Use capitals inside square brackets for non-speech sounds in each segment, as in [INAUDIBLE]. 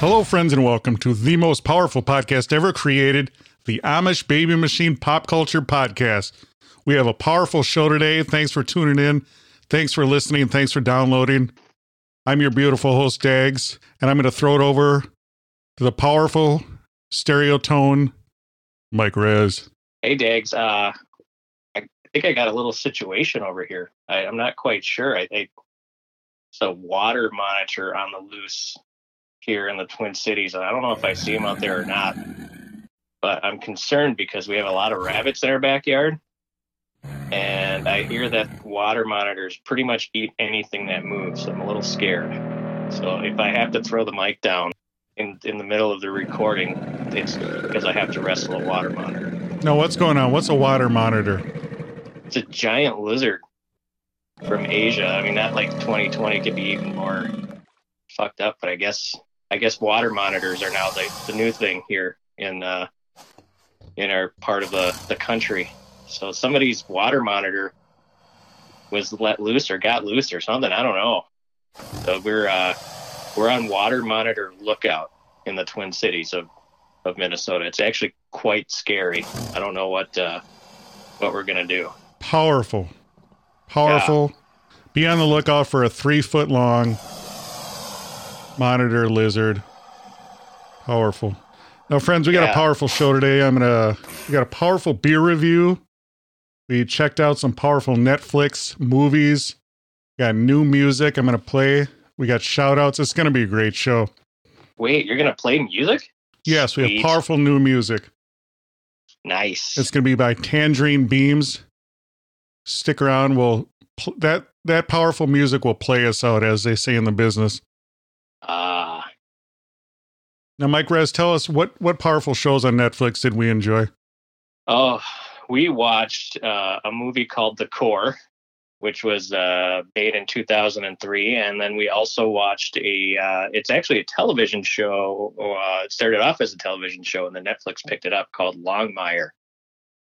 Hello, friends, and welcome to the most powerful podcast ever created, the Amish Baby Machine Pop Culture Podcast. We have a powerful show today. Thanks for tuning in. Thanks for listening. Thanks for downloading. I'm your beautiful host, Dags, and I'm going to throw it over to the powerful stereotone, Mike Rez. Hey, Dags. Uh, I think I got a little situation over here. I, I'm not quite sure. I, think it's a water monitor on the loose here in the Twin Cities. And I don't know if I see them out there or not, but I'm concerned because we have a lot of rabbits in our backyard. And I hear that water monitors pretty much eat anything that moves. I'm a little scared. So if I have to throw the mic down in, in the middle of the recording, it's because I have to wrestle a water monitor. No, what's going on? What's a water monitor? It's a giant lizard from Asia. I mean, not like 2020 could be even more fucked up, but I guess I guess water monitors are now the, the new thing here in uh, in our part of the, the country. So somebody's water monitor was let loose or got loose or something. I don't know. So we're uh, we're on water monitor lookout in the Twin Cities of, of Minnesota. It's actually quite scary. I don't know what uh, what we're gonna do. Powerful. Powerful. Be on the lookout for a three foot long monitor lizard. Powerful. Now, friends, we got Yeah. a powerful show today. I'm gonna we got a powerful beer review. We checked out some powerful Netflix movies. Got new music I'm gonna play. We got shout outs. It's gonna be a great show. Wait, you're gonna play music? Yes, we have powerful new music. Nice. It's gonna be by Tangerine Beams. Stick around. We'll that that powerful music will play us out, as they say in the business. Now, Mike Rez, tell us what what powerful shows on Netflix did we enjoy? Oh, we watched uh, a movie called The Core, which was uh, made in 2003, and then we also watched a. Uh, it's actually a television show. Uh, it started off as a television show, and then Netflix picked it up called Longmire,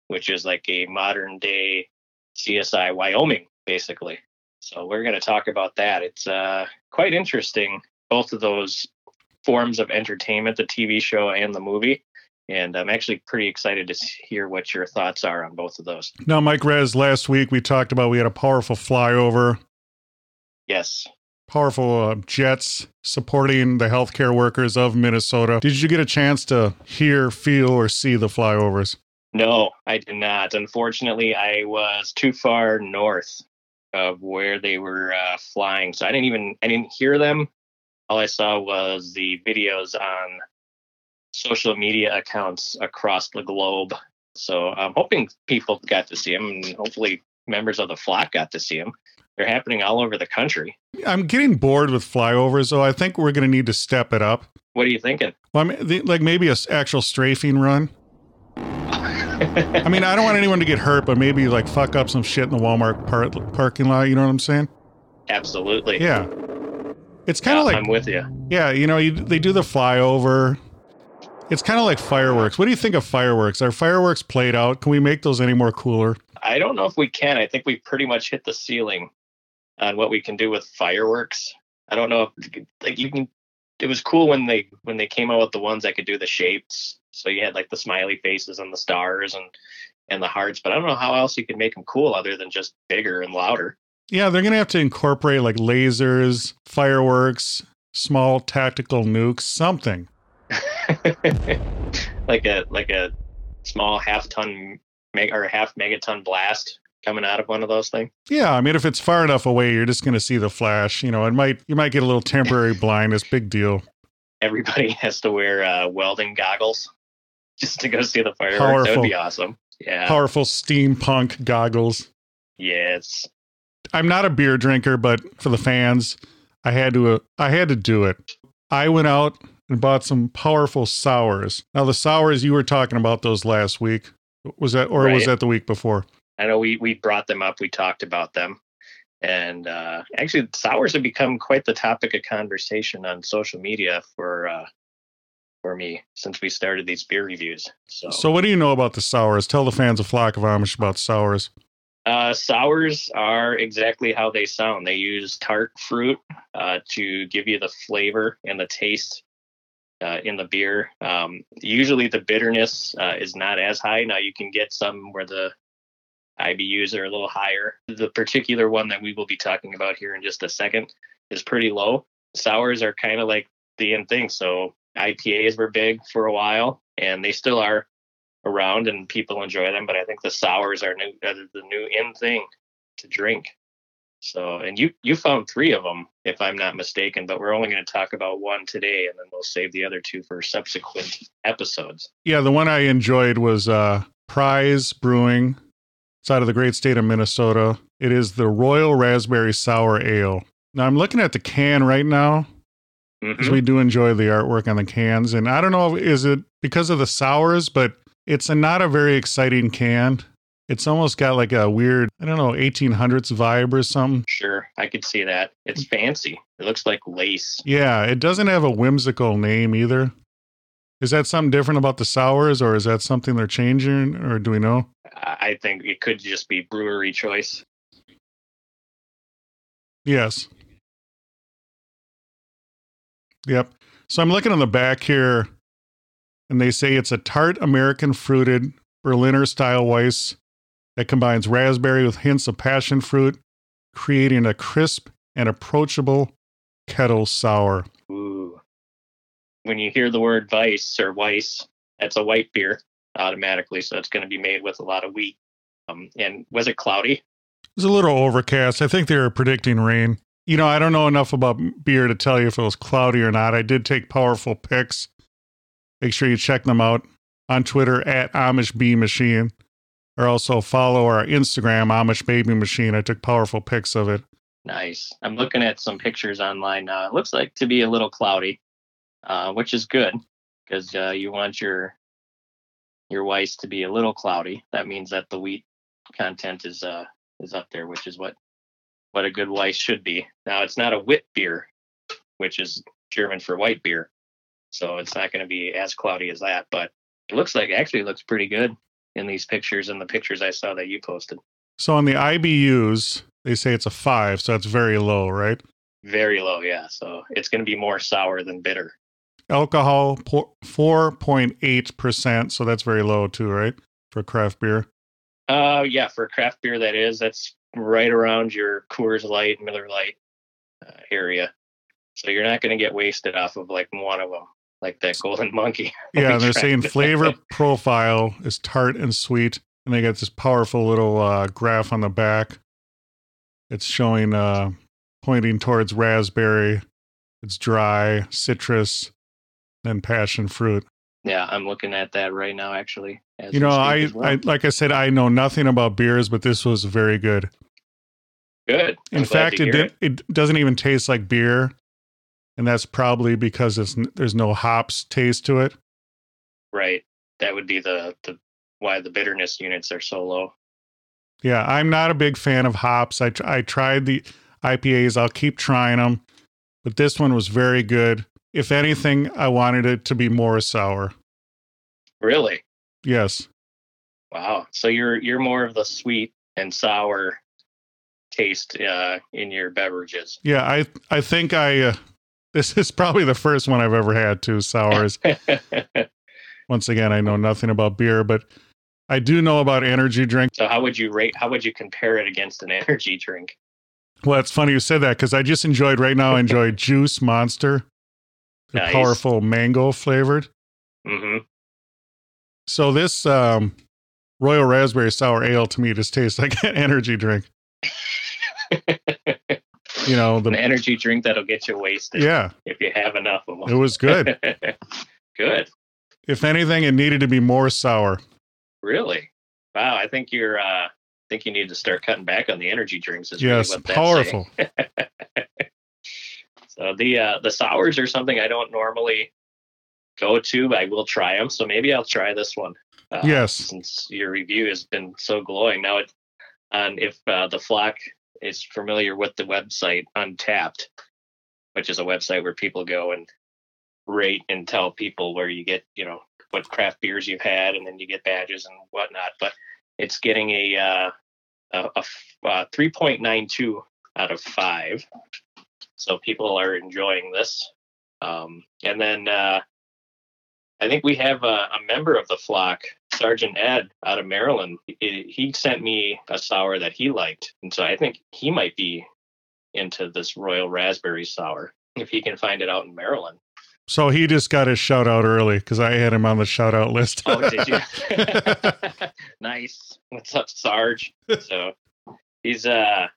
which is like a modern day CSI Wyoming, basically. So we're going to talk about that. It's uh, quite interesting, both of those forms of entertainment, the TV show and the movie and I'm actually pretty excited to hear what your thoughts are on both of those. Now, Mike Rez, last week we talked about we had a powerful flyover, Yes. powerful uh, jets supporting the healthcare workers of Minnesota. Did you get a chance to hear, feel, or see the flyovers? No, I did not. Unfortunately, I was too far north of where they were uh, flying, so I didn't even I didn't hear them. All I saw was the videos on social media accounts across the globe. So I'm hoping people got to see them, and hopefully members of the flock got to see them. They're happening all over the country. I'm getting bored with flyovers, so I think we're going to need to step it up. What are you thinking? Well, I mean, the, like maybe a actual strafing run. I mean, I don't want anyone to get hurt, but maybe like fuck up some shit in the Walmart par- parking lot. You know what I'm saying? Absolutely. Yeah. It's kind of Yeah, like I'm with you. Yeah, you know, you, they do the flyover. It's kind of like fireworks. What do you think of fireworks? Are fireworks played out? Can we make those any more cooler? I don't know if we can. I think we pretty much hit the ceiling on what we can do with fireworks. I don't know if like you can. It was cool when they when they came out with the ones that could do the shapes. So you had like the smiley faces and the stars and and the hearts. But I don't know how else you could make them cool other than just bigger and louder. Yeah, they're going to have to incorporate like lasers, fireworks, small tactical nukes, something. [LAUGHS] like a like a small half ton meg or half megaton blast coming out of one of those things? Yeah, I mean, if it's far enough away, you're just going to see the flash. You know, it might you might get a little temporary [LAUGHS] blindness. Big deal. Everybody [LAUGHS] has to wear uh, welding goggles just to go see the fireworks. That would be awesome. Yeah. Powerful steampunk goggles. yes. I'm not a beer drinker, but for the fans, I had to uh, I had to do it. I went out and bought some powerful sours. Now the sours you were talking about those last week. Was that or was that the week before? I know we we brought them up. We talked about them, and uh, actually, sours have become quite the topic of conversation on social media for uh, for me since we started these beer reviews. So, So what do you know about the sours? Tell the fans of Flock of Amish about sours. Uh, sours are exactly how they sound. They use tart fruit uh, to give you the flavor and the taste. Uh, in the beer, um, usually the bitterness uh, is not as high. Now you can get some where the IBUs are a little higher. The particular one that we will be talking about here in just a second is pretty low. Sours are kind of like the end thing. So IPAs were big for a while, and they still are around, and people enjoy them. But I think the sours are new, uh, the new in thing to drink. So, and you you found three of them, if I'm not mistaken. But we're only going to talk about one today, and then we'll save the other two for subsequent episodes. Yeah, the one I enjoyed was uh Pryes Brewing. It's out of the great state of Minnesota. It is the Royal Raspberry Sour Ale. Now I'm looking at the can right now Mhm. because we do enjoy the artwork on the cans. And I don't know, is it because of the sours, but it's a, not a very exciting can. It's almost got like a weird, I don't know, 1800s vibe or something. Sure, I could see that. It's fancy. It looks like lace. Yeah, it doesn't have a whimsical name either. Is that something different about the sours, or is that something they're changing, or do we know? I I think it could just be brewery choice. Yes. Yep. So I'm looking on the back here, and they say it's a tart American fruited Berliner style Weiss that combines raspberry with hints of passion fruit, creating a crisp and approachable kettle sour. Ooh. When you hear the word Weiss or Weiss, that's a white beer automatically. So it's going to be made with a lot of wheat. Um, and was it cloudy? It's a little overcast. I think they were predicting rain. You know, I don't know enough about beer to tell you if it was cloudy or not. I did take powerful pics. Make sure you check them out on Twitter at Amish Bee Machine, or also follow our Instagram Amish Baby Machine. I took powerful pics of it. Nice. I'm looking at some pictures online now. It looks like to be a little cloudy, uh, which is good because uh, you want your your Weiss to be a little cloudy. That means that the wheat content is uh is up there, which is what what a good Weiss should be. Now it's not a wit beer, which is German for white beer, so it's not going to be as cloudy as that. But it looks like actually looks pretty good in these pictures and the pictures I saw that you posted. So on the IBUs, they say it's a five, so that's very low, right? Very low, yeah. So it's going to be more sour than bitter. Alcohol, four point eight percent, so that's very low too, right? For craft beer. Uh, yeah, for craft beer, that is. That's right around your Coors Light, Miller Lite uh, area. So you're not going to get wasted off of like one of them, like that Golden [LAUGHS] Monkey. Yeah, and they're saying flavor profile is tart and sweet, and they got this powerful little uh, graph on the back. It's showing uh, pointing towards raspberry. It's dry, citrus, then passion fruit. Yeah, I'm looking at that right now, actually. as You know, I, well. I like I said, I know nothing about beers, but this was very good. good. In I'm glad fact, it did, it doesn't even taste like beer, and that's probably because it's there's no hops taste to it. Right, that would be the the why the bitterness units are so low. Yeah, I'm not a big fan of hops. I tr- I tried the IPAs. I'll keep trying them, but this one was very good. If anything, I wanted it to be more sour. Really? Yes. Wow. So you're you're more of the sweet and sour taste uh, in your beverages. Yeah, I I think I uh, this is probably the first one I've ever had too sours. [LAUGHS] Once again, I know nothing about beer, but I do know about energy drink. so how would you rate? How would you compare it against an energy drink? Well, it's funny you said that because I just enjoyed right now. I enjoyed [LAUGHS] Juice Monster. Nice. powerful mango flavored. Mm-hmm. So this um Royal Raspberry Sour Ale to me just tastes like [LAUGHS] an energy drink. You know, [LAUGHS] An the energy drink that'll get you wasted yeah, if you have enough of them. it was good. [LAUGHS] good. if anything, it needed to be more sour. Really? Wow. I think you're. uh I think you need to start cutting back on the energy drinks. Is Yes, really powerful. [LAUGHS] So the uh, the sours are something I don't normally go to. But I will try them. So maybe I'll try this one. Uh, Yes. Since your review has been so glowing. Now, it, on if uh, the flock is familiar with the website Untappd, which is a website where people go and rate and tell people where you get, you know, what craft beers you've had, and then you get badges and whatnot. But it's getting a uh, a, uh, 3.92 out of five. So people are enjoying this. Um, and then uh, I think we have a, a member of the flock, Sergeant Ed out of Maryland. He, he sent me a sour that he liked. And so I think he might be into this Royal Raspberry Sour if he can find it out in Maryland. So he just got his shout out early because I had him on the shout out list. Oh, did you? [LAUGHS] [LAUGHS] nice. What's up, Sarge? So he's uh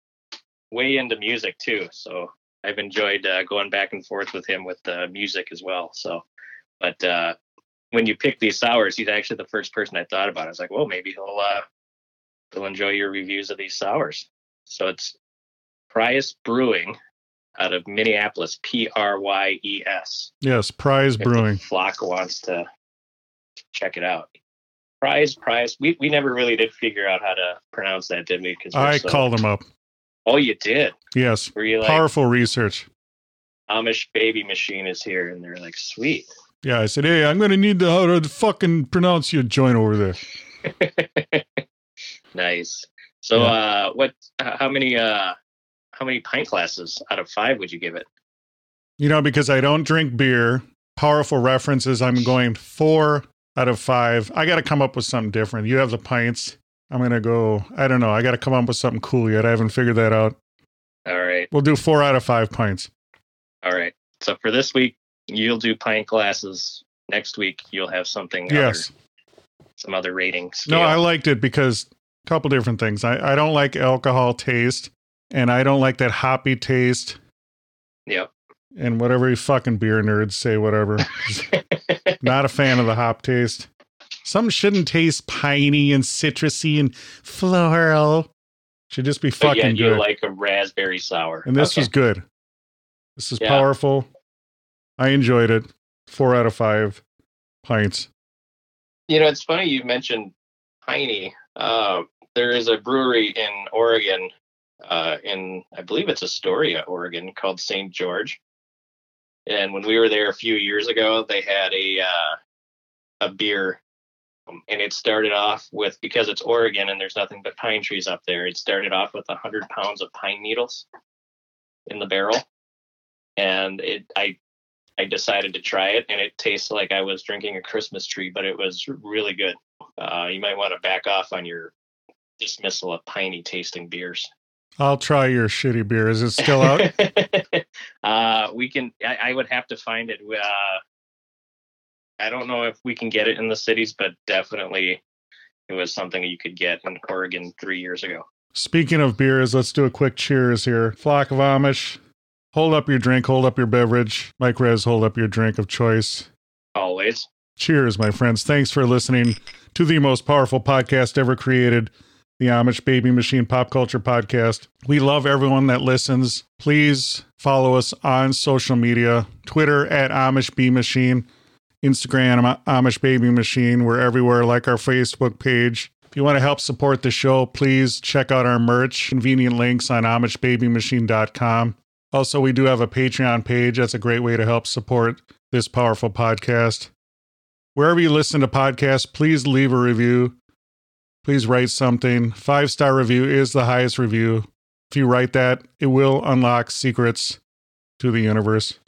way into music too. So I've enjoyed uh, going back and forth with him with uh, music as well. So, but uh, when you pick these sours, he's actually the first person I thought about. I was like, well, maybe he'll uh, he'll enjoy your reviews of these sours. So it's Pryes Brewing out of Minneapolis, P R Y E S yes, Prize if Brewing. flock wants to check it out. Prize, prize. We we never really did figure out how to pronounce that, did we? Because I called him up. Oh, you did. Yes, Were you like powerful research. Amish baby machine is here, and they're like, sweet. Yeah, I said, hey, I'm going to need to how to fucking pronounce your joint over there. [LAUGHS] nice. So, Yeah. uh, what? How many? Uh, how many pint glasses out of five would you give it? You know, because I don't drink beer, powerful references, I'm going four out of five. I got to come up with something different. You have the pints. I'm going to go, I don't know. I got to come up with something cool yet. I haven't figured that out. All right, We'll do four out of five pints. all right. So for this week, you'll do pint glasses. Next week, you'll have something. Yes. Other, some other ratings. No, I liked it because a couple different things. I, I don't like alcohol taste, and I don't like that hoppy taste. Yep. And whatever you fucking beer nerds say, whatever. [LAUGHS] Not a fan of the hop taste. Some shouldn't taste piney and citrusy and floral. Should just be But fucking you good. like a raspberry sour. and this Okay. was good. This is Yeah. powerful. I enjoyed it. Four out of five pints. You know, it's funny you mentioned Piney. Uh, there is a brewery in Oregon, uh, in I believe it's Astoria, Oregon, called St. George. And when we were there a few years ago, they had a uh, a beer, and it started off with because it's Oregon and there's nothing but pine trees up there. It started off with hundred pounds of pine needles in the barrel, and it I I decided to try it, and it tastes like I was drinking a Christmas tree, but it was really good. Uh, you might want to back off on your dismissal of piney tasting beers. I'll try your shitty beer. Is it still out? [LAUGHS] uh, we can. I, I would have to find it. Uh, I don't know if we can get it in the cities, but definitely it was something you could get in Oregon three years ago. Speaking of beers, let's do a quick cheers here. Flock of Amish, hold up your drink, hold up your beverage. Mike Rez, hold up your drink of choice. Always. Cheers, my friends. Thanks for listening to the most powerful podcast ever created, the Amish Baby Machine Pop Culture Podcast. We love everyone that listens. Please follow us on social media Twitter at Amish B Machine, Instagram Amish Baby Machine. We're everywhere, like our Facebook page. If you want to help support the show, please check out our merch. Convenient links on AmishBabyMachine.com. Also, we do have a Patreon page. That's a great way to help support this powerful podcast. Wherever you listen to podcasts, please leave a review. Please write something. Five star review is the highest review. If you write that, it will unlock secrets to the universe.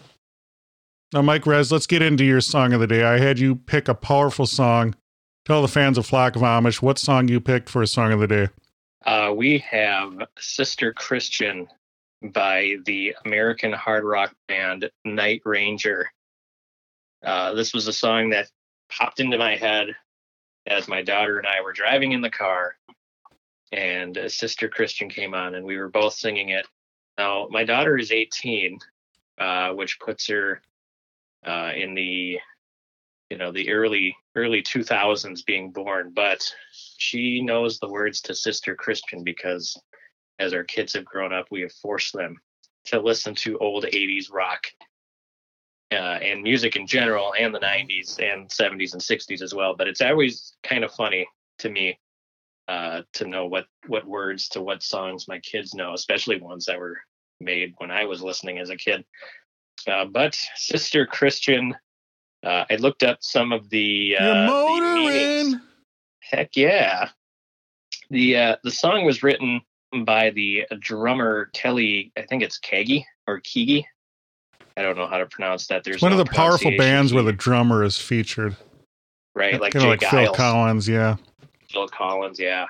Now, Mike Rez, let's get into your song of the day. I had you pick a powerful song. Tell the fans of Flock of Amish what song you picked for a song of the day. Uh, we have Sister Christian by the American hard rock band Night Ranger. Uh, this was a song that popped into my head as my daughter and I were driving in the car, and Sister Christian came on, and we were both singing it. Now, my daughter is 18, uh, which puts her uh, in the you know the early early 2000s being born but she knows the words to sister christian because as our kids have grown up we have forced them to listen to old 80s rock uh, and music in general and the 90s and 70s and 60s as well but it's always kind of funny to me uh, to know what what words to what songs my kids know especially ones that were made when i was listening as a kid uh, but sister christian uh, I looked up some of the, uh, the meanings. Heck yeah! The uh, the song was written by the drummer Kelly. I think it's Kagi or Kigi. I don't know how to pronounce that. There's One of the powerful bands where the drummer is featured. right, like like Phil Collins, yeah. Phil Collins, yeah.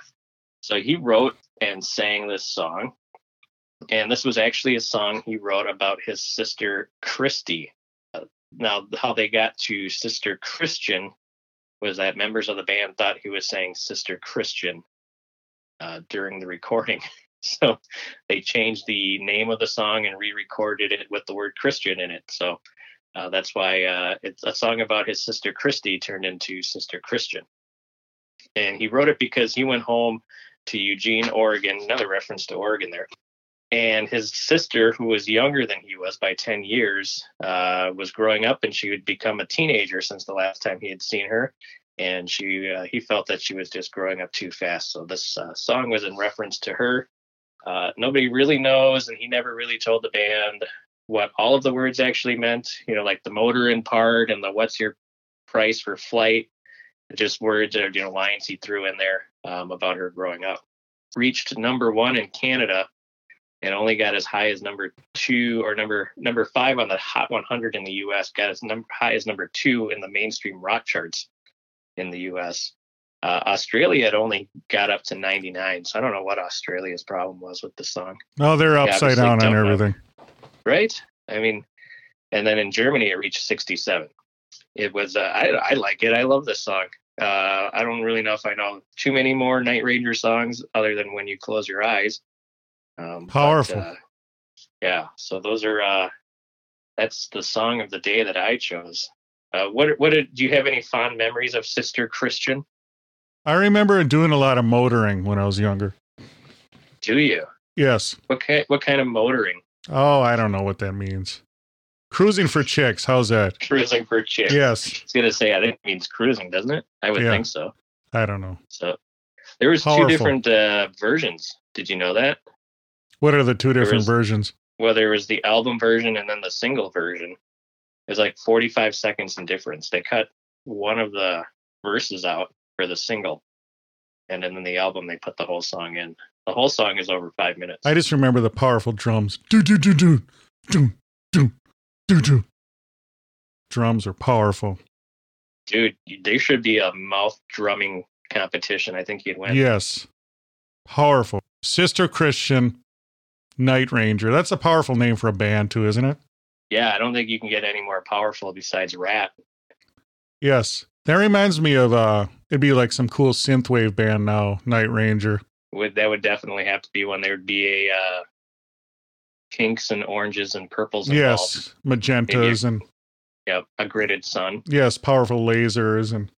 So he wrote and sang this song, and this was actually a song he wrote about his sister Christy. Uh, now, how they got to Sister Christian was that members of the band thought he was saying Sister Christian uh, during the recording. [LAUGHS] So they changed the name of the song and re-recorded it with the word Christian in it. So uh, that's why uh, it's a song about his sister Christy turned into Sister Christian. And he wrote it because he went home to Eugene, Oregon, another reference to Oregon there. And his sister, who was younger than he was by 10 years, uh, was growing up and she would become a teenager since the last time he had seen her. And she, uh, he felt that she was just growing up too fast. So this uh, song was in reference to her. Uh, nobody really knows, and he never really told the band what all of the words actually meant. You know, like the motor in part and the what's your price for flight. Just words or you know lines he threw in there um, about her growing up. Reached number one in Canada, and only got as high as number two or number number five on the Hot 100 in the U.S. Got as high as number two in the mainstream rock charts in the U.S. Uh, Australia had only got up to 99, so I don't know what Australia's problem was with the song Oh, they're upside down on know. everything. right? I mean, and then in Germany it reached 67. It was uh, I I like it. I love this song. Uh, I don't really know if I know too many more Night Ranger songs other than When You Close Your Eyes. Um, but, Powerful. uh, yeah. So those are uh, that's the song of the day that I chose. Uh, what what did, do you have any fond memories of Sister Christian? I remember doing a lot of motoring when I was younger. Do you? Yes. What kind what kind of motoring? Oh, I don't know what that means. Cruising for chicks. How's that? Cruising for chicks. Yes. I was gonna say I think it means cruising, doesn't it? I would Yeah. think so. I don't know. So there was Powerful. two different uh, versions. Did you know that? What are the two different was- versions? Well, there was the album version and then the single version. It was like 45 seconds in difference. They cut one of the verses out for the single, and then in the album they put the whole song in. The whole song is over five minutes. I just remember the powerful drums. Do do do do do do do do. Drums are powerful. Dude, there should be a mouth drumming competition. I think you'd win. Yes. Powerful. Sister Christian Night Ranger. That's a powerful name for a band too, isn't it? Yeah, I don't think you can get any more powerful besides Rat. Yes. That reminds me of uh it'd be like some cool synthwave band now, Night Ranger. Would that would definitely have to be one. There would be a uh, pinks and oranges and purples involved. Yes. Magentas and Yep, a gridded sun. yes, powerful lasers and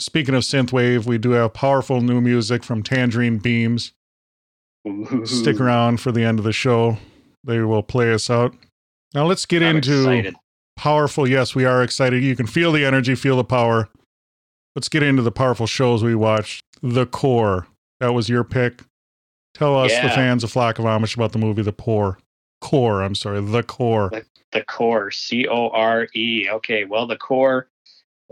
speaking of synthwave, we do have powerful new music from Tangerine Beams. Stick around for the end of the show. They will play us out. Now let's get I'm into excited. powerful. Yes, we are excited. You can feel the energy, feel the power. Let's get into the powerful shows we watched. The Core. That was your pick. Tell us, the fans of Flock of Amish, about the movie The Poor. Core, I'm sorry, The Core. The Core, C O R E. Okay, well, The Core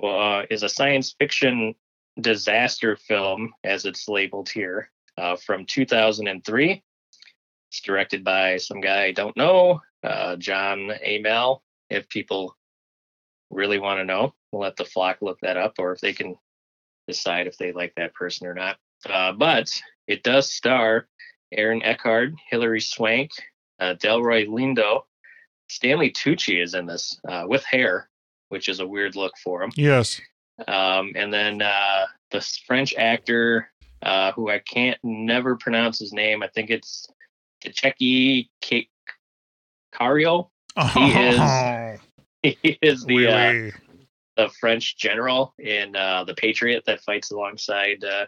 uh, is a science fiction disaster film, as it's labeled here, uh, from 2003. It's directed by some guy I don't know, uh, Jon Amiel. If people really want to know, we'll let the flock look that up, or if they can decide if they like that person or not. Uh, but it does star Aaron Eckhart, Hilary Swank, uh, Delroy Lindo, Stanley Tucci is in this uh, with hair, which is a weird look for him. Yes. Um, and then uh, the French actor uh, who I can't never pronounce his name. I think it's Tchéky Karyo. He is- [LAUGHS] [LAUGHS] He is the uh, Really? the French general in uh, the Patriot that fights alongside uh,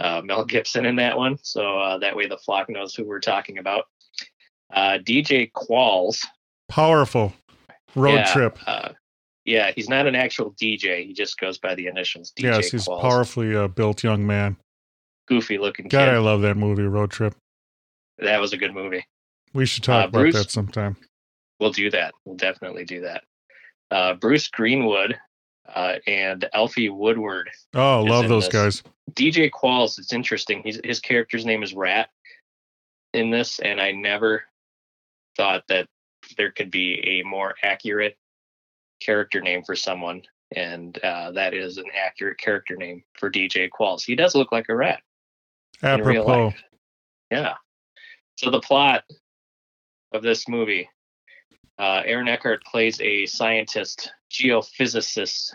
uh, Mel Gibson in that one. So uh, that way the flock knows who we're talking about. Uh, DJ Qualls. powerful road Yeah, trip. Uh, yeah, he's not an actual DJ. He just goes by the initials. DJ yes, he's Qualls. powerfully uh, built young man. Goofy looking God, kid. I love that movie, Road Trip. that was a good movie. We should talk Uh, about Bruce? that sometime. We'll do that. We'll definitely do that. Uh, Bruce Greenwood uh, and Alfre Woodard Oh, love those this. guys. DJ Qualls, it's interesting. He's, his character's name is Rat in this, and I never thought that there could be a more accurate character name for someone, and uh, that is an accurate character name for DJ Qualls. He does look like a rat Apropos. Yeah. So the plot of this movie, uh, Aaron Eckhart plays a scientist, geophysicist,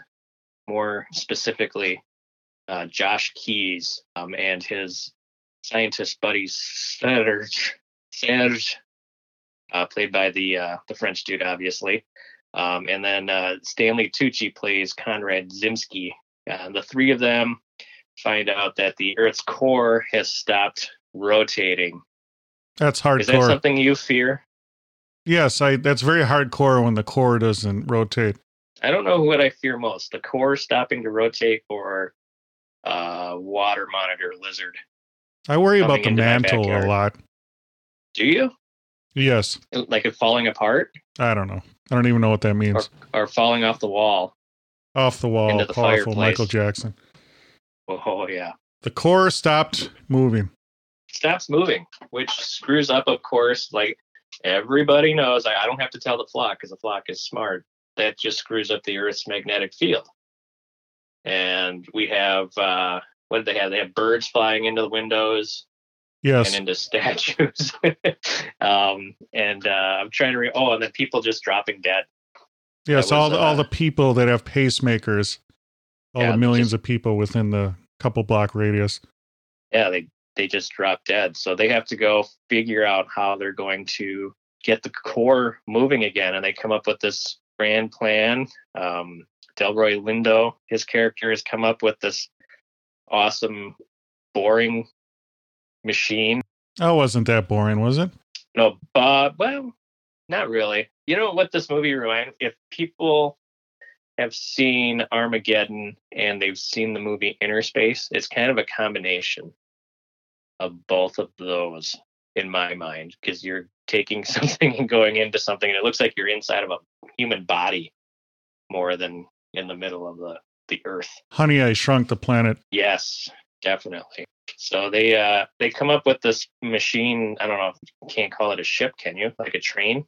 more specifically, uh, Josh Keyes um, and his scientist buddy Serge, Serge uh, played by the uh, the French dude, obviously. Um, and then uh, Stanley Tucci plays Conrad Zimsky. Uh, the three of them find out that the Earth's core has stopped rotating. That's hard. Is that something you fear? Yes, I. That's very hardcore when the core doesn't rotate. I don't know what I fear most: the core stopping to rotate, or uh, water monitor lizard. I worry about the mantle a lot. Do you Yes, like it falling apart I don't know. I don't even know what that means. or falling off the wall? Off the wall, into the powerful fireplace. Michael Jackson. Oh yeah, The core stopped moving. stops moving, which screws up, of course. Like everybody knows, I, I don't have to tell the flock because the flock is smart. That just screws up the Earth's magnetic field. And we have uh, what did they have? They have birds flying into the windows Yes, and into [LAUGHS] statues. um, and uh, I'm trying to re- oh, and then people just dropping dead. yes. that all was, the all uh, the people that have pacemakers, all Yeah, the millions just- of people within the couple block radius. yeah, they they just drop dead. So they have to go figure out how they're going to get the core moving again, and they come up with this grand plan. Um, Delroy Lindo, his character, has come up with this awesome, boring machine. Oh, wasn't that boring, was it? No, but well, not really. You know what this movie reminds? If people have seen Armageddon and they've seen the movie Inner Space, it's kind of a combination of both of those in my mind because you're taking [LAUGHS] something and going into something and it looks like you're inside of a human body more than in the middle of the the earth. Honey, I Shrunk the Planet. Yes, definitely. So they uh they come up with this machine. I don't know. You can't call it a ship, can you? Like a train?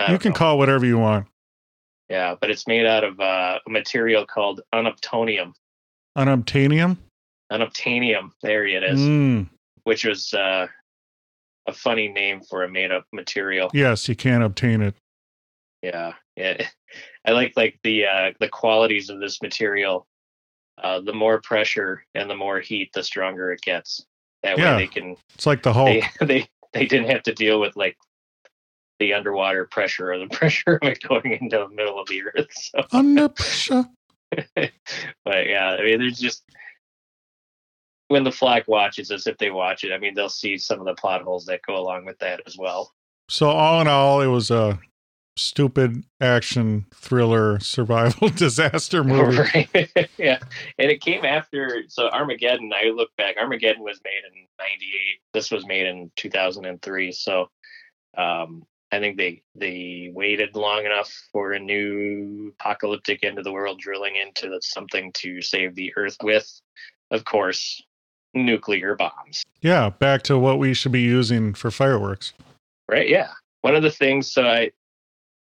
I You can know. call whatever you want. Yeah, but it's made out of uh, a material called unobtainium. Unobtainium. Unobtainium. There it is. Mm, Which was uh, a funny name for a made-up material. yes, you can't obtain it. Yeah, yeah. [LAUGHS] I like like the uh, the qualities of this material. Uh, the more pressure and the more heat, the stronger it gets. That Yeah. way they can It's like the Hulk. [LAUGHS] they they they didn't have to deal with like the underwater pressure or the [LAUGHS] pressure of it going into the middle of the earth. So, Under pressure. but yeah, I mean, there's just when the flock watches this, if they watch it, I mean, they'll see some of the plot holes that go along with that as well. So all in all, it was a stupid action thriller [LAUGHS] survival [LAUGHS] disaster [LAUGHS] movie. Right. yeah. And it came after so Armageddon, I look back, Armageddon was made in ninety eight. This was made in two thousand and three. So um I think they they waited long enough for a new apocalyptic end of the world drilling into something to save the earth with, of course, nuclear bombs. Yeah, back to what we should be using for fireworks. Right? Yeah. One of the things so I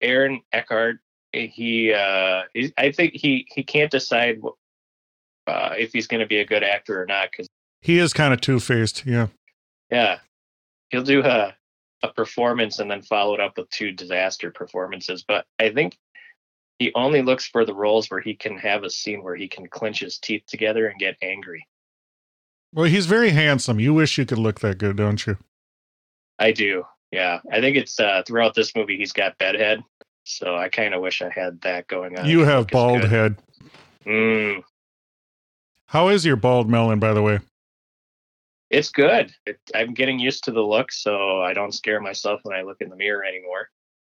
Aaron Eckhart he uh he, I think he he can't decide uh if he's going to be a good actor or not cuz He is kind of two faced. Yeah. yeah. He'll do a a performance and then follow it up with two disaster performances, but I think he only looks for the roles where he can have a scene where he can clench his teeth together and get angry. Well, he's very handsome. You wish you could look that good, don't you? I do. Yeah. I think it's uh throughout this movie he's got bedhead. So I kind of wish I had that going on. You have bald good. head. Mm, How is your bald melon, by the way? it's good. It, I'm getting used to the look, so I don't scare myself when I look in the mirror anymore.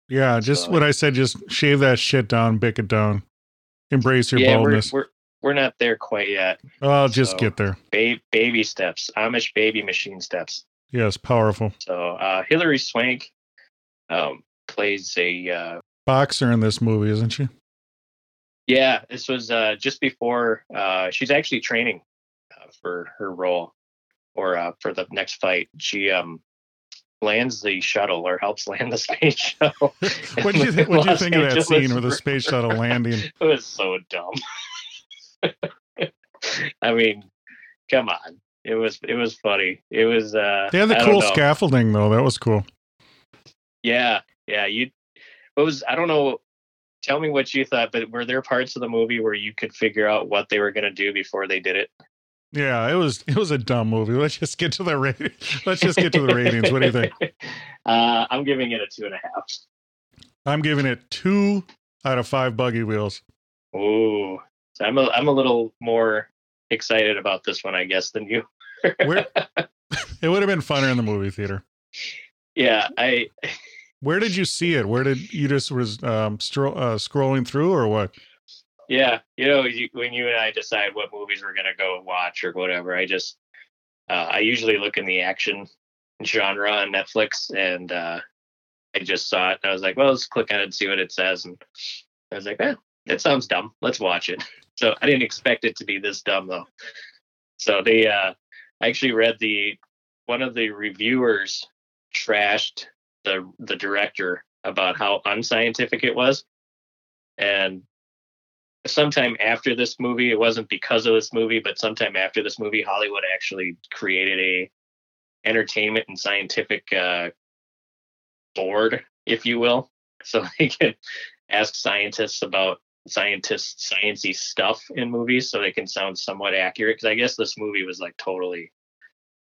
Yeah, just So- what I said. Just shave that shit down, bick it down, embrace your yeah, baldness. we're we're not there quite yet. I'll just so- get there. Ba- baby steps, Amish baby machine steps. Yes, powerful So uh, Hilary Swank um, plays a uh, boxer in this movie, isn't she? yeah. This was uh, just before uh, she's actually training uh, for her role or uh, for the next fight. She um, lands the shuttle or helps [LAUGHS] land the space shuttle. What do you [LAUGHS] think? What do you think of that Angeles scene with the space shuttle landing? [LAUGHS] It was so dumb. [LAUGHS] I mean, come on. It was it was funny. It was uh They had the cool scaffolding though. That was cool. Yeah, yeah. You what was I don't know. Tell me what you thought, but were there parts of the movie where you could figure out what they were gonna do before they did it? Yeah, it was. It was a dumb movie. Let's just get to the rate. Let's just get to the ratings. What do you think? [LAUGHS] Uh, I'm giving it a two and a half. I'm giving it two out of five buggy wheels. Ooh, so I'm a I'm a little more excited about this one, I guess, than you. [LAUGHS] [LAUGHS] It would have been funner in the movie theater. Yeah, I [LAUGHS] Where did you see it? Where did you just was um, stro- uh, scrolling through or what? Yeah, you know, you, when you and I decide what movies we're gonna go watch or whatever, I just uh, I usually look in the action genre on Netflix, and uh, I just saw it. And I was like, well, let's click on it and see what it says, and I was like, eh, that sounds dumb. Let's watch it. So I didn't expect it to be this dumb though. So they, uh, I actually read the one of the reviewers trashed the the director about how unscientific it was, and sometime after this movie, it wasn't because of this movie, but sometime after this movie, Hollywood actually created a entertainment and scientific uh, board, if you will, [LAUGHS] so they can ask scientists about scientists sciency stuff in movies, so they can sound somewhat accurate. Because I guess this movie was like totally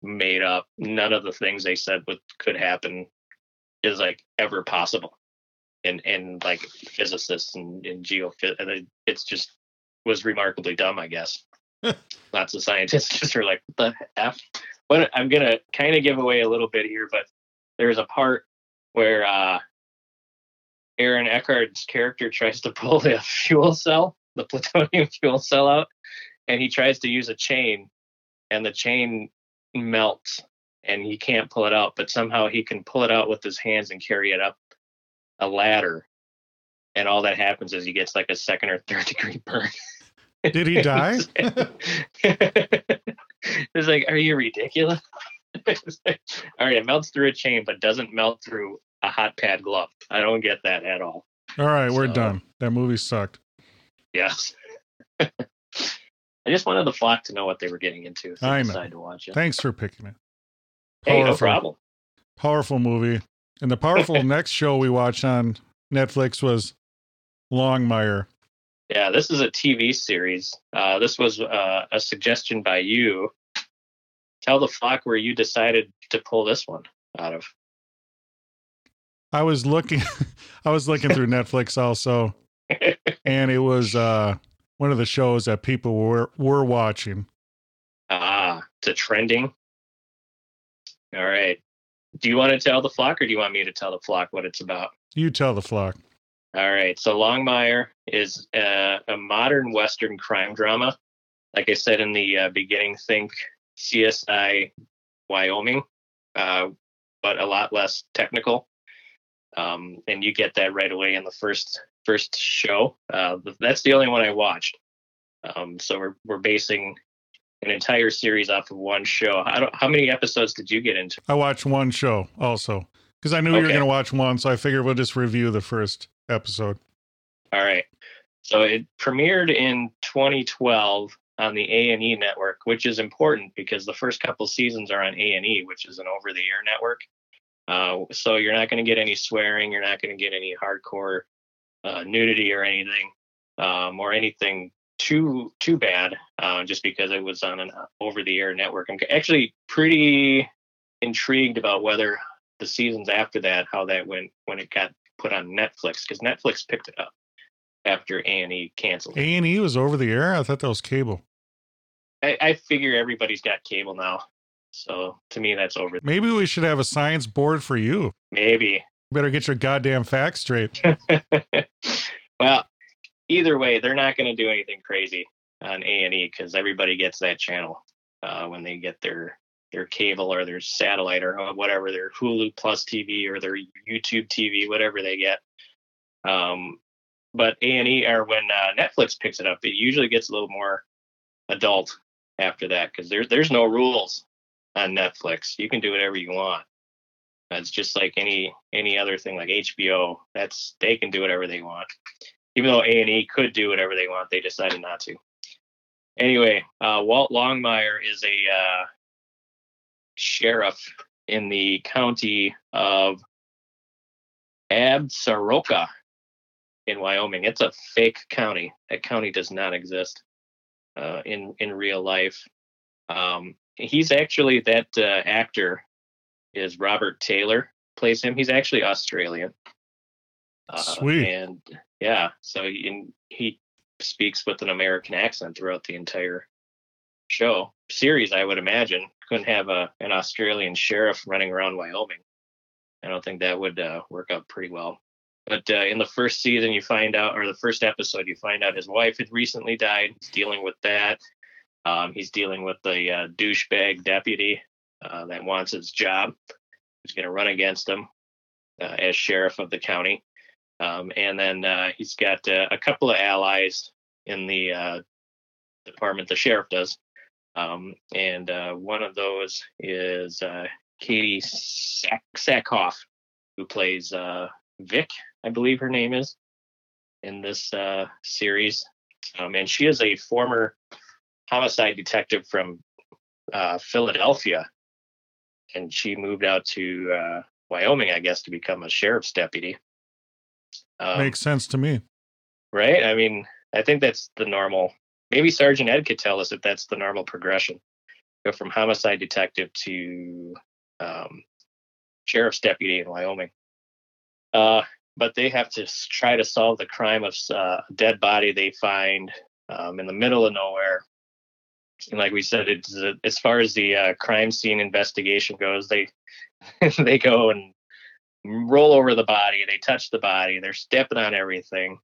made up. None of the things they said would could happen is like ever possible and and like physicists and, and geophys and it- it's just was remarkably dumb i guess [LAUGHS] lots of scientists [LAUGHS] just are like what the f but i'm gonna kind of give away a little bit here but there's a part where uh aaron eckhart's character tries to pull the [LAUGHS] fuel cell the plutonium [LAUGHS] fuel cell out and he tries to use a chain and the chain melts and he can't pull it out but somehow he can pull it out with his hands and carry it up a ladder and all that happens is he gets like a second or [LAUGHS] third degree burn Did he die? it's like are you ridiculous all right it melts through a chain but doesn't melt through a hot pad glove i don't get that at all All right, we're done. That movie sucked. yes [LAUGHS] i just wanted the flock to know what they were getting into they I know. decide to watch it Thanks for picking it. hey no Powerful. problem Powerful movie. And the powerful [LAUGHS] next show we watched on Netflix was Longmire. Yeah, this is a TV series. Uh, this was uh, a suggestion by you. Tell the flock where you decided to pull this one out of. I was looking [LAUGHS] I was looking through Netflix also [LAUGHS] and it was uh one of the shows that people were were watching. Ah, to trending. All right. Do you want to tell the flock, or do you want me to tell the flock what it's about? You tell the flock. All right. So Longmire is uh, a modern Western crime drama. Like I said in the uh, beginning, think CSI Wyoming, uh, but a lot less technical. Um, and you get that right away in the first first show. Uh, that's the only one I watched. Um, so we're we're basing an entire series off of one show. I don't, how many episodes did you get into? I watched one show also because I knew you were going to watch one, so I figured we'll just review the first episode. All right. So it premiered in 2012 on the A&E network, which is important because the first couple seasons are on A&E, which is an over-the-air network. Uh, so you're not going to get any swearing. You're not going to get any hardcore uh, nudity or anything, um, or anything too too bad, uh, just because it was on an over the air network. I'm actually pretty intrigued about whether the seasons after that how that went when it got put on Netflix because Netflix picked it up after A and E canceled. A and E was over the air. I thought that was cable. I, I figure everybody's got cable now, so to me that's over. Maybe we should have a science board for you. Maybe. Better get your goddamn facts straight. [LAUGHS] well, either way, they're not going to do anything crazy on A and E because everybody gets that channel uh, when they get their their cable or their satellite or whatever their Hulu Plus TV or their YouTube TV, whatever they get. Um, but A and E or when uh, Netflix picks it up, it usually gets a little more adult after that because there's there's no rules on Netflix. You can do whatever you want. It's just like any any other thing like HBO. That's they can do whatever they want. Even though A and E could do whatever they want, they decided not to. Anyway, uh, Walt Longmire is a uh, sheriff in the county of Absaroka in Wyoming. It's a fake county. That county does not exist uh, in in real life. Um, he's actually that uh, actor is Robert Taylor plays him. He's actually Australian. Uh, Sweet. And yeah, so he, he speaks with an American accent throughout the entire show series. I would imagine couldn't have a an Australian sheriff running around Wyoming. I don't think that would uh, work out pretty well. But uh, in the first season, you find out, or the first episode, you find out his wife had recently died. He's dealing with that. Um, he's dealing with the uh, douchebag deputy uh, that wants his job, who's going to run against him uh, as sheriff of the county. Um, and then uh, he's got uh, a couple of allies in the department, the sheriff does. Um, and one of those is Katee Sack- Sackhoff, who plays Vic, I believe her name is, in this uh, series. Um, and she is a former homicide detective from uh, Philadelphia. And she moved out to uh, Wyoming, I guess, to become a sheriff's deputy. Um, Makes sense to me. Right? I mean, I think that's the normal. Maybe Sergeant Ed could tell us if that's the normal progression. Go from homicide detective to um, sheriff's deputy in Wyoming. Uh, but they have to try to solve the crime of uh, a dead body they find um, in the middle of nowhere. And like we said, it's uh, as far as the uh, crime scene investigation goes, they [LAUGHS] they go and roll over the body, they touch the body, they're stepping on everything.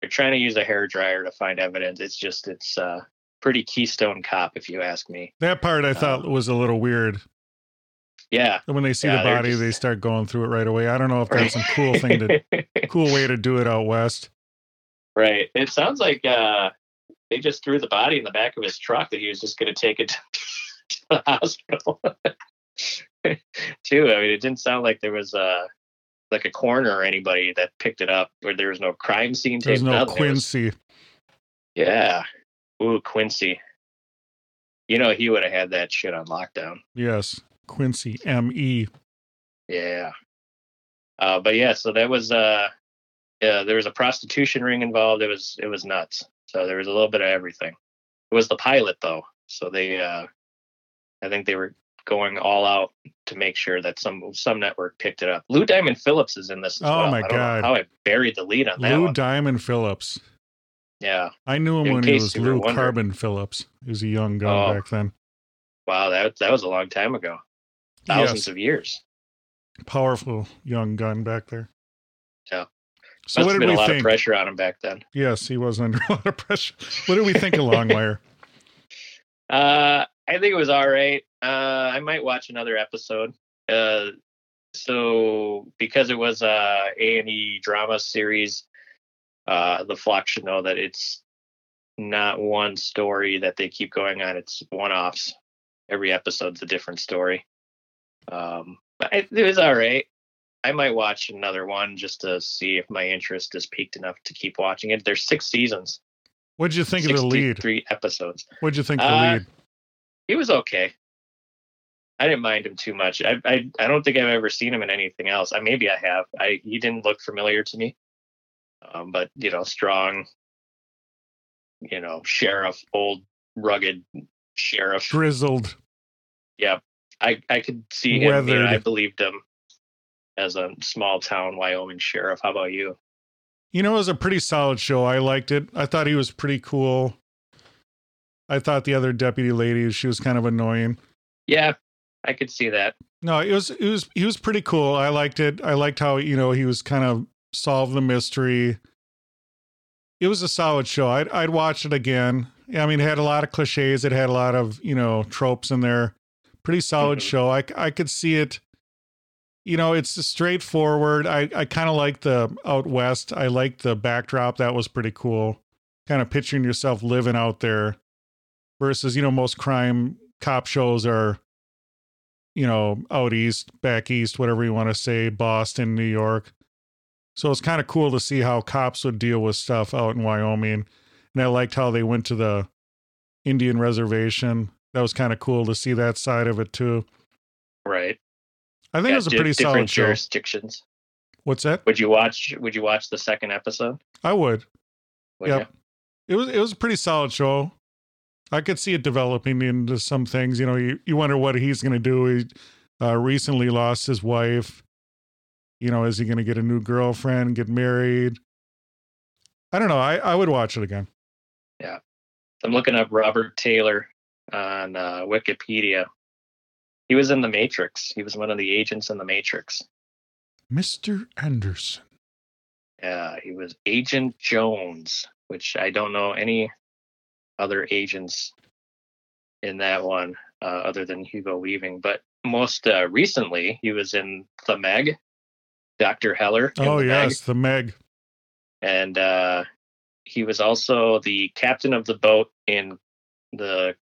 They're trying to use a hair dryer to find evidence. It's just it's uh, pretty Keystone Cop, if you ask me. That part I thought um, was a little weird. Yeah. And when they see yeah, the body, just... they start going through it right away. I don't know if that's some cool thing to [LAUGHS] cool way to do it out west. Right. It sounds like uh they just threw the body in the back of his truck that he was just going to take it [LAUGHS] to the hospital. [LAUGHS] Too. I mean, it didn't sound like there was a like a coroner or anybody that picked it up, or there was no crime scene. Tape. There's no Quincy. Was... Yeah. Ooh, Quincy. You know, he would have had that shit on lockdown. Yes. Quincy M E. Yeah. Uh, but yeah, so that was uh, yeah, there was a prostitution ring involved. It was it was nuts. So there was a little bit of everything. It was the pilot though, so they uh, I think they were going all out to make sure that some some network picked it up. Lou Diamond Phillips is in this. oh well. my god! how I buried the lead on that. Lou. Diamond Phillips. Yeah, I knew him in when he was Lou Carbon Phillips. He was a young gun oh. back then. Wow, that that was a long time ago thousands yes. of years. Powerful young gun back there. So Must what did been we a lot think? of pressure on him back then. Yes, he was under [LAUGHS] a lot of pressure. What did we think of Longmire? [LAUGHS] Uh, I think it was all right. Uh, I might watch another episode. Uh, so because it was a A and E drama series, uh, the flock should know that it's not one story that they keep going on. It's one offs. Every episode's a different story. Um, but it, it was all right. I might watch another one just to see if my interest is peaked enough to keep watching it. There's six seasons. What'd you think of the lead? Three episodes. What'd you think of the uh, lead? He was okay. I didn't mind him too much. I, I I don't think I've ever seen him in anything else. I maybe I have. I he didn't look familiar to me. um, but you know, strong, you know, sheriff, old rugged sheriff. Grizzled. Yeah, I I could see him. You know, Weathered. I believed him as a small town Wyoming sheriff. How about you? You know, it was a pretty solid show. I liked it. I thought he was pretty cool. I thought the other deputy lady, she was kind of annoying. Yeah, I could see that. No, it was it was he was pretty cool. I liked it. I liked how you know he was kind of solved the mystery. It was a solid show. I'd I'd watch it again. I mean, it had a lot of cliches. It had a lot of you know tropes in there. Pretty solid Mhm. show. I I could see it. You know, it's straightforward. I I kind of like the out west. I liked the backdrop. That was pretty cool. Kind of picturing yourself living out there, versus you know most crime cop shows are you know, out east, back east, whatever you want to say, Boston, New York. So it's kind of cool to see how cops would deal with stuff out in Wyoming. And I liked how they went to the Indian reservation. That was kind of cool to see that side of it too. Right. I think it was a pretty solid show. jurisdictions. What's that? Would you watch? Would you watch the second episode? I would. Would Yep. It was it was a pretty solid show. I could see it developing into some things. You know, you, you wonder what he's going to do. He uh, recently lost his wife. You know, is he going to get a new girlfriend, get married? I don't know. I, I would watch it again. Yeah. I'm looking up Robert Taylor on uh, Wikipedia. He was in The Matrix. He was one of the agents in The Matrix. Mr. Anderson. Yeah, he was Agent Jones, which I don't know any other agents in that one uh, other than Hugo Weaving. But most uh, recently, he was in The Meg, Dr. Heller. Oh, The Meg. yes. The Meg. and uh, he was also the captain of the boat in the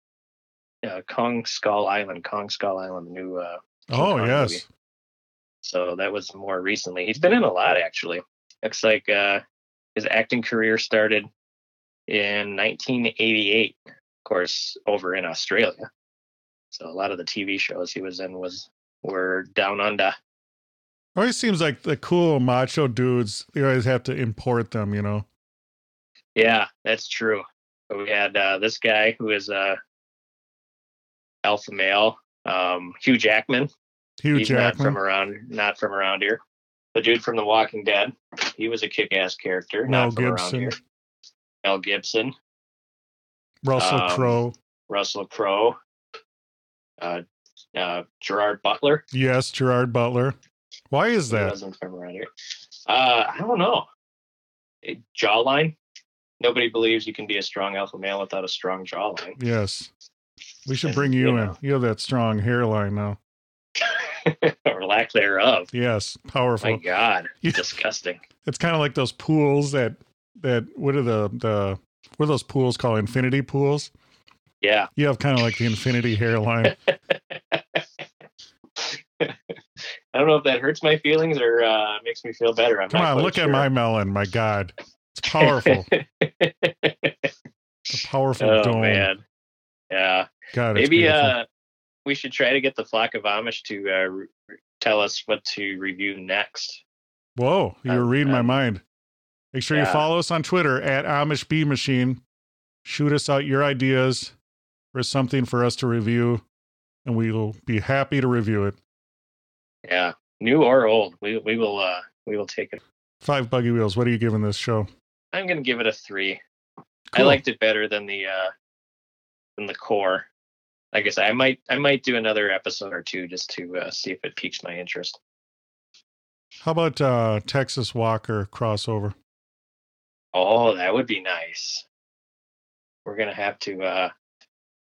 uh, Kong Skull Island. Kong Skull Island, the new. Uh, Oh, Kong yes. movie. so that was more recently. He's been in a lot actually. Looks like uh, his acting career started in 1988, of course, over in Australia. So a lot of the TV shows he was in was were down under. Always seems like the cool macho dudes, they always have to import them, you know? Yeah, that's true. We had uh, this guy who is a alpha male, um, Hugh Jackman. Hugh He's not from around, not from around here. The dude from The Walking Dead. He was a kick-ass character, Mel not from around Gibson. here. Mel Gibson, Russell um, Crowe. Russell Crowe, uh, uh, Gerard Butler. Yes, Gerard Butler. Why is He that? wasn't from around here. Uh, I don't know. Jawline. Nobody believes you can be a strong alpha male without a strong jawline. Yes. We should [LAUGHS] bring you you in. know. You have that strong hairline now. [LAUGHS] or lack thereof. Yes, powerful. My. God, [LAUGHS] Yeah. disgusting. It's kind of like those pools that that what are the the what are those pools called? Infinity pools. Yeah. You have kind of like the infinity hairline. I don't know if that hurts my feelings or uh, makes me feel better. I'm Come on, look at my melon. My God, it's powerful. a powerful oh dome. man, yeah. God, Maybe uh, we should try to get the flock of Amish to uh, re- tell us what to review next. Whoa, you were um, reading my um, mind. Make sure you follow us on Twitter at Amish Bee Machine. Shoot us out your ideas or something for us to review, and we will be happy to review it. Yeah, new or old, we we will uh, we will take it. Five buggy wheels. What are you giving this show? I'm gonna give it a three. I liked it better than the uh, than the core. Like I said, I might I might do another episode or two just to uh, see if it piques my interest. How about uh, Texas Walker crossover? Oh, that would be nice. We're gonna have to uh,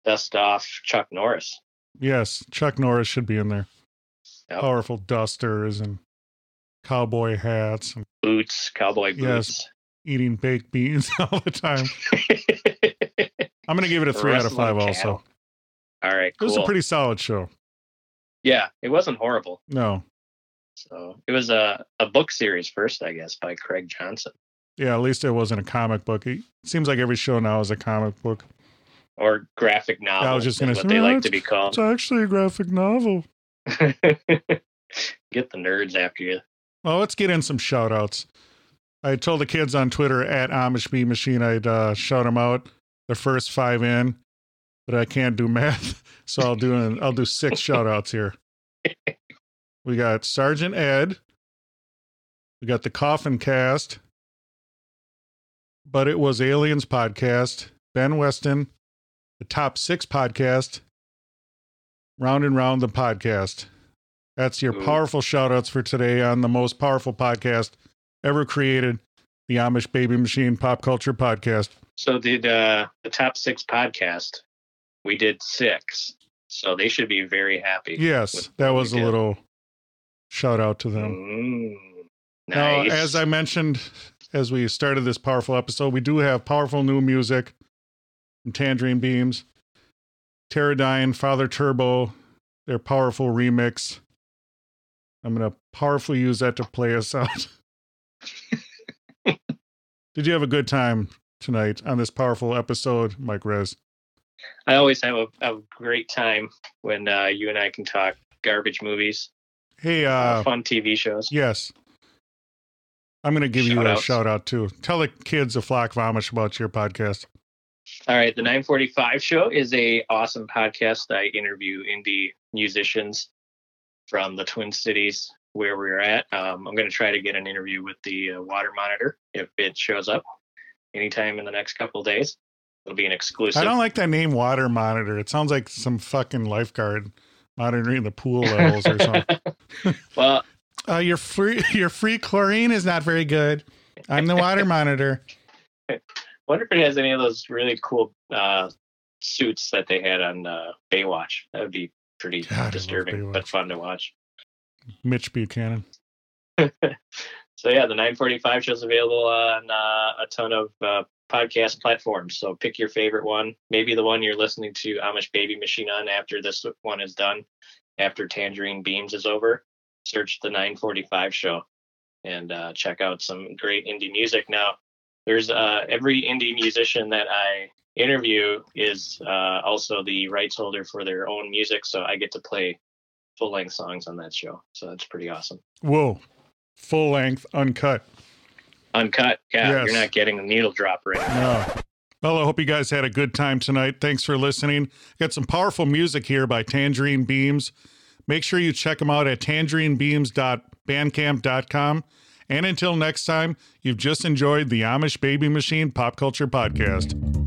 dust off Chuck Norris. Yes, Chuck Norris should be in there. Yep. Powerful dusters and cowboy hats and Boots, cowboy boots. Yes. eating baked beans [LAUGHS] all the time. [LAUGHS] I'm going to give it a three out of five also. All right, It was a pretty solid show. yeah, it wasn't horrible. No. So it was a, a book series first, I guess, by Craig Johnson Yeah, at least it wasn't a comic book. It seems like every show now is a comic book. or graphic novel. I was just gonna what say, they like to be called. It's actually a graphic novel. [LAUGHS] Get the nerds after you. Well, let's get in some shout outs. I told the kids on Twitter at Amish Bee Machine I'd uh, shout them out the first five in, but I can't do math, [LAUGHS] so I'll do an, I'll do six shout outs here. [LAUGHS] We got Sergeant Ed. We got the Coffin Cast. But it was Aliens podcast. Ben Weston, the Top Six podcast. Round and Round the podcast. That's your Ooh. powerful shout outs for today on the most powerful podcast ever created, the Amish Baby Machine Pop Culture Podcast. So did uh, the top six podcast? We did six, so they should be very happy. Yes, that was a did. little shout out to them. Mm, Now, nice. as I mentioned as we started this powerful episode, we do have powerful new music from Tangerine Beams, Pterodyne, Father Turbo, their powerful remix. I'm going to powerfully use that to play us out. [LAUGHS] [LAUGHS] Did you have a good time tonight on this powerful episode, Mike Rez? I always have a, a great time when uh, you and I can talk garbage movies, Hey, uh, uh, fun TV shows. yes. I'm going to give you a shout out too. Tell the kids of Flock of Amish about your podcast. All right, the 945 show is a awesome podcast. I interview indie musicians from the Twin Cities where we're at. Um, I'm going to try to get an interview with the uh, Water Monitor if it shows up anytime in the next couple of days. It'll be an exclusive. I don't like that name water monitor. It sounds like some fucking lifeguard monitoring the pool levels or something. [LAUGHS] [LAUGHS] well, Uh, your free [LAUGHS] your free chlorine is not very good. I'm the water monitor. I wonder if it has any of those really cool uh, suits that they had on uh, Baywatch. That would be pretty God, disturbing, but fun to watch. Mitch Buchanan. So yeah, the 945 show is available on uh, a ton of uh, podcast platforms. So pick your favorite one. Maybe the one you're listening to Amish Baby Machine on after this one is done, after Tangerine Beams is over. Search the 945 show and uh, check out some great indie music. Now, there's uh, every indie musician that I interview is uh, also the rights holder for their own music, so I get to play full length songs on that show. So that's pretty awesome. Whoa. Full length, uncut. Uncut, yeah, Yes. you're not getting the needle drop right now. No. Well, I hope you guys had a good time tonight. Thanks for listening. Got some powerful music here by Tangerine Beams. Make sure you check them out at tangerinebeams.bandcamp.com. And until next time, you've just enjoyed the Amish Baby Machine Pop Culture Podcast.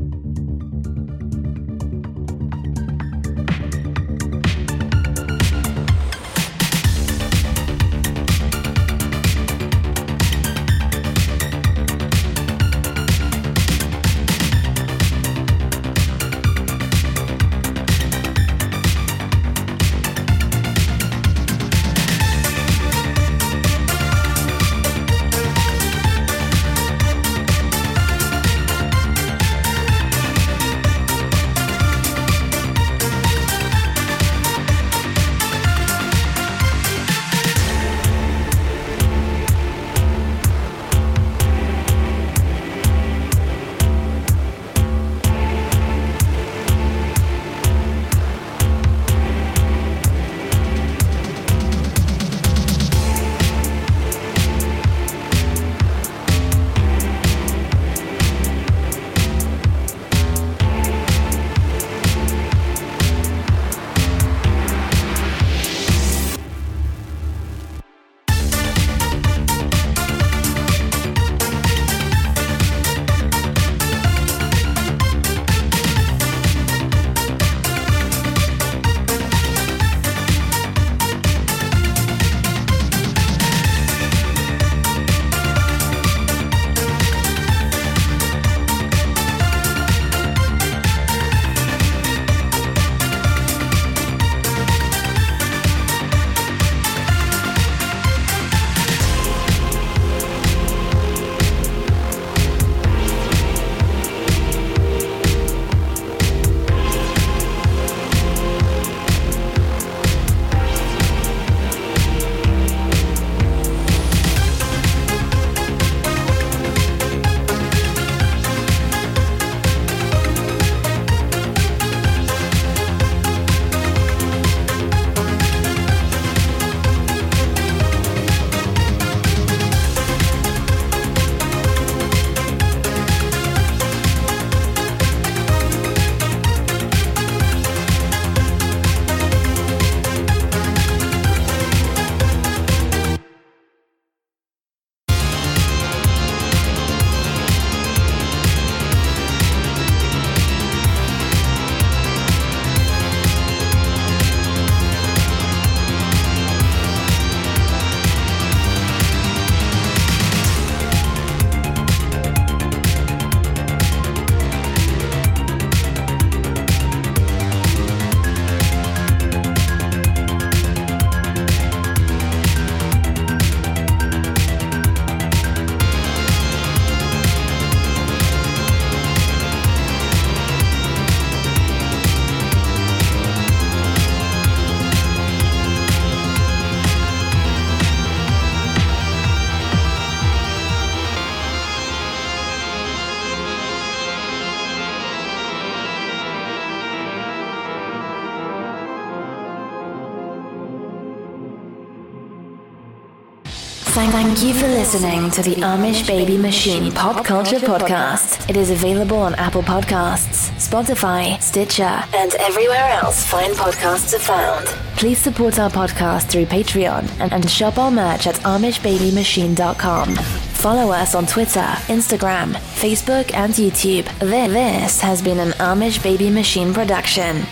Thank you for listening to the Amish Baby Machine Pop Culture Podcast. It is available on Apple Podcasts, Spotify, Stitcher, and everywhere else fine podcasts are found. Please support our podcast through Patreon and, and shop our merch at AmishBabyMachine.com. Follow us on Twitter, Instagram, Facebook, and YouTube. This has been an Amish Baby Machine production.